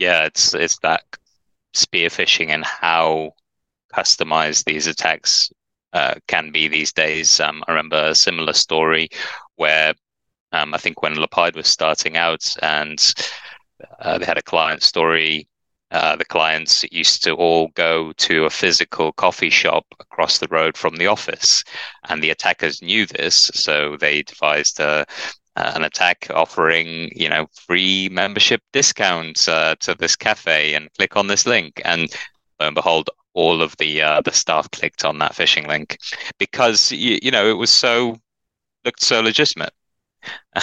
yeah, it's it's that spear phishing and how customized these attacks uh, can be these days. Um, I remember a similar story where um, I think when Lapide was starting out and uh, they had a client story. Uh, the clients used to all go to a physical coffee shop across the road from the office, and the attackers knew this, so they devised a, an attack offering, you know, free membership discounts uh, to this cafe, and click on this link, and lo and behold, all of the uh, the staff clicked on that phishing link because you, you know it was so looked so legitimate.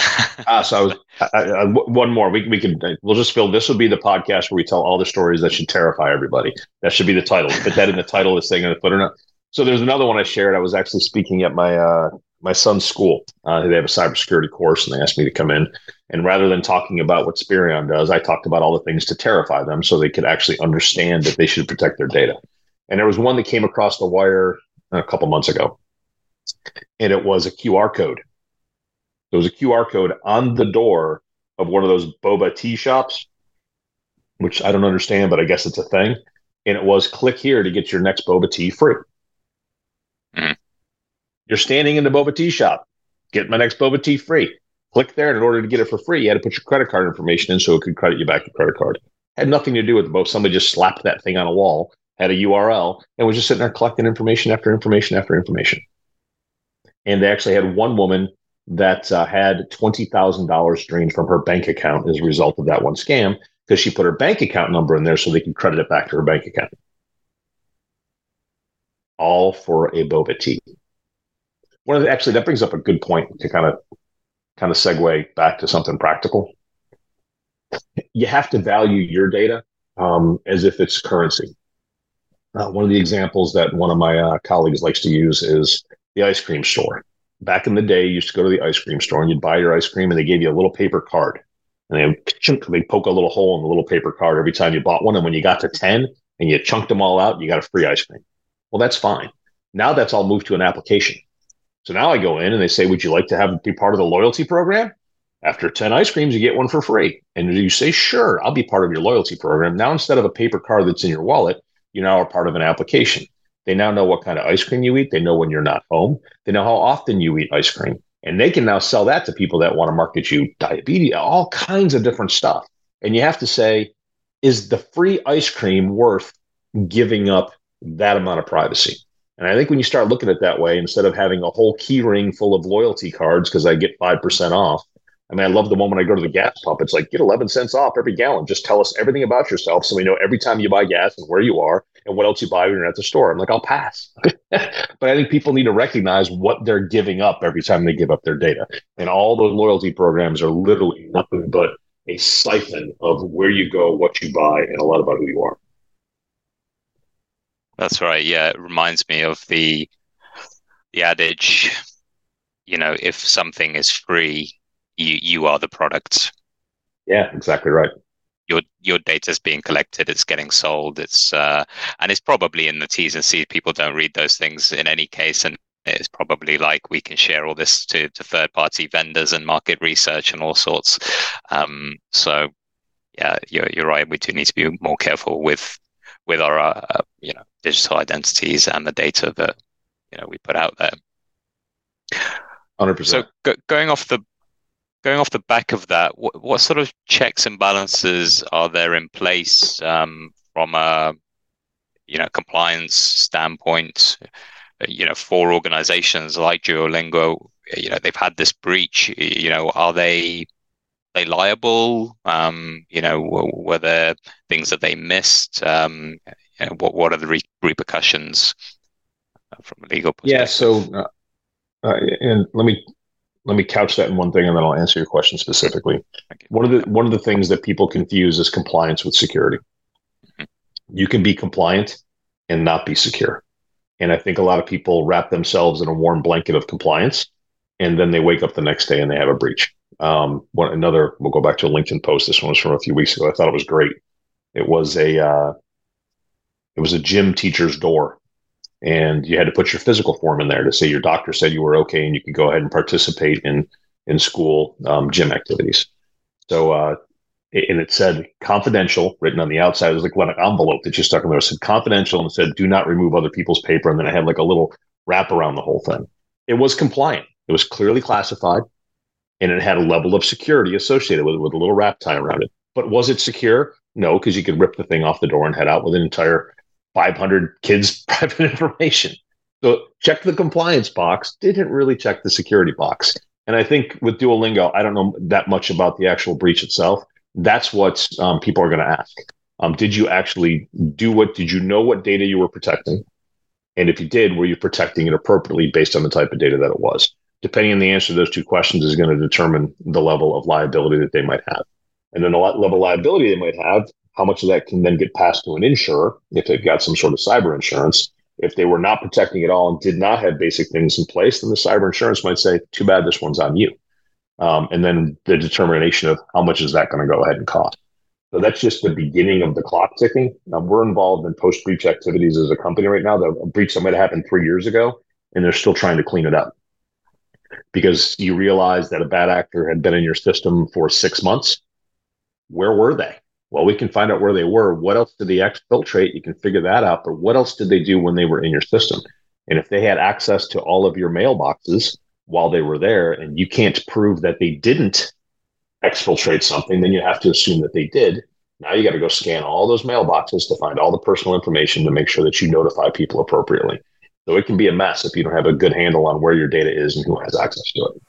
ah, so I, I, one more. We we can we'll just fill. This will be the podcast where we tell all the stories that should terrify everybody. That should be the title. Put that in the title this thing on the footer. So there's another one I shared. I was actually speaking at my uh, my son's school. Uh, they have a cybersecurity course, and they asked me to come in. And rather than talking about what Spirion does, I talked about all the things to terrify them, so they could actually understand that they should protect their data. And there was one that came across the wire a couple months ago, and it was a QR code there was a QR code on the door of one of those boba tea shops, which I don't understand, but I guess it's a thing. And it was click here to get your next boba tea free. You're standing in the boba tea shop, get my next boba tea free. Click there, and in order to get it for free, you had to put your credit card information in so it could credit you back your credit card. Had nothing to do with the boat. Somebody just slapped that thing on a wall, had a URL, and was just sitting there collecting information after information after information. And they actually had one woman that uh, had $20,000 drained from her bank account as a result of that one scam because she put her bank account number in there so they could credit it back to her bank account. All for a boba tea. One of the, actually that brings up a good point to kind of kind of segue back to something practical. You have to value your data um, as if it's currency. Uh, one of the examples that one of my uh, colleagues likes to use is the ice cream store back in the day, you used to go to the ice cream store and you'd buy your ice cream and they gave you a little paper card. And they they poke a little hole in the little paper card every time you bought one. And when you got to 10 and you chunked them all out, you got a free ice cream. Well, that's fine. Now that's all moved to an application. So now I go in and they say, Would you like to have be part of the loyalty program? After 10 ice creams, you get one for free. And you say, Sure, I'll be part of your loyalty program. Now, instead of a paper card that's in your wallet, you now are part of an application. They now know what kind of ice cream you eat. They know when you're not home. They know how often you eat ice cream. And they can now sell that to people that want to market you diabetes, all kinds of different stuff. And you have to say, is the free ice cream worth giving up that amount of privacy? And I think when you start looking at it that way, instead of having a whole key ring full of loyalty cards because I get 5% off, I mean, I love the moment I go to the gas pump. It's like, get 11 cents off every gallon. Just tell us everything about yourself so we know every time you buy gas and where you are and what else you buy when you're at the store. I'm like, I'll pass. but I think people need to recognize what they're giving up every time they give up their data. And all those loyalty programs are literally nothing but a siphon of where you go, what you buy, and a lot about who you are. That's right. Yeah, it reminds me of the the adage, you know, if something is free, you you are the product. Yeah, exactly right. Your your data is being collected. It's getting sold. It's uh, and it's probably in the T's and C's. People don't read those things in any case, and it's probably like we can share all this to to third party vendors and market research and all sorts. Um, so yeah, you're you're right. We do need to be more careful with with our uh, you know digital identities and the data that you know we put out there. Hundred percent. So go, going off the going off the back of that, what, what sort of checks and balances are there in place um, from a you know compliance standpoint? You know, for organizations like Duolingo, you know they've had this breach. You know, are they they liable? Um, you know, were there things that they missed? Um, you know, what what are the re- repercussions from a legal perspective? Yeah, so uh, uh, and let me let me couch that in one thing and then I'll answer your question specifically. One of the one of the things that people confuse is compliance with security. Mm-hmm. You can be compliant and not be secure. And I think a lot of people wrap themselves in a warm blanket of compliance and then they wake up the next day and they have a breach. Um, one another we'll go back to a LinkedIn post. This one was from a few weeks ago. I thought it was great. It was a uh, it was a gym teacher's door and you had to put your physical form in there to say your doctor said you were okay and you could go ahead and participate in in school um, gym activities. So uh, and it said confidential written on the outside. It was like an envelope that you stuck in there. It said confidential and said do not remove other people's paper. And then I had like a little wrap around the whole thing. It was compliant. It was clearly classified and it had a level of security associated with it with a little wrap tie around it. But was it secure? No, because you could rip the thing off the door and head out with an entire 500 kids' private information. So check the compliance box, didn't really check the security box. And I think with Duolingo, I don't know that much about the actual breach itself. That's what um, people are going to ask. Um, did you actually do what? Did you know what data you were protecting? And if you did, were you protecting it appropriately based on the type of data that it was? Depending on the answer to those two questions is going to determine the level of liability that they might have. And then the level of liability they might have, how much of that can then get passed to an insurer if they've got some sort of cyber insurance. If they were not protecting at all and did not have basic things in place, then the cyber insurance might say, too bad this one's on you. Um, and then the determination of how much is that going to go ahead and cost. So that's just the beginning of the clock ticking. Now we're involved in post breach activities as a company right now. The breach that might have happened three years ago, and they're still trying to clean it up because you realize that a bad actor had been in your system for six months. Where were they? Well, we can find out where they were. What else did they exfiltrate? You can figure that out. But what else did they do when they were in your system? And if they had access to all of your mailboxes while they were there, and you can't prove that they didn't exfiltrate something, then you have to assume that they did. Now you got to go scan all those mailboxes to find all the personal information to make sure that you notify people appropriately. So it can be a mess if you don't have a good handle on where your data is and who has access to it.